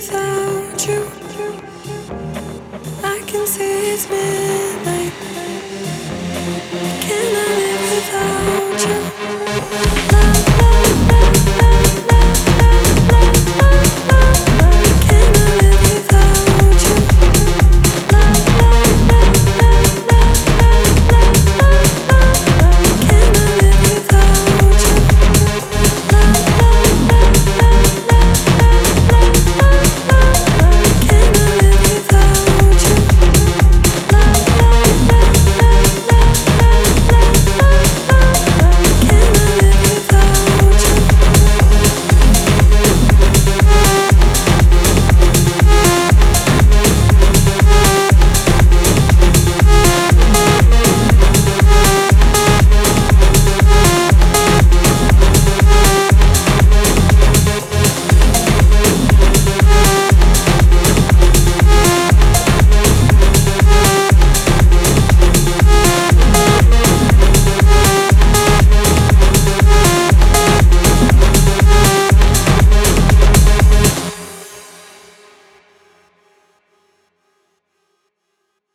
without you, I can see it's midnight.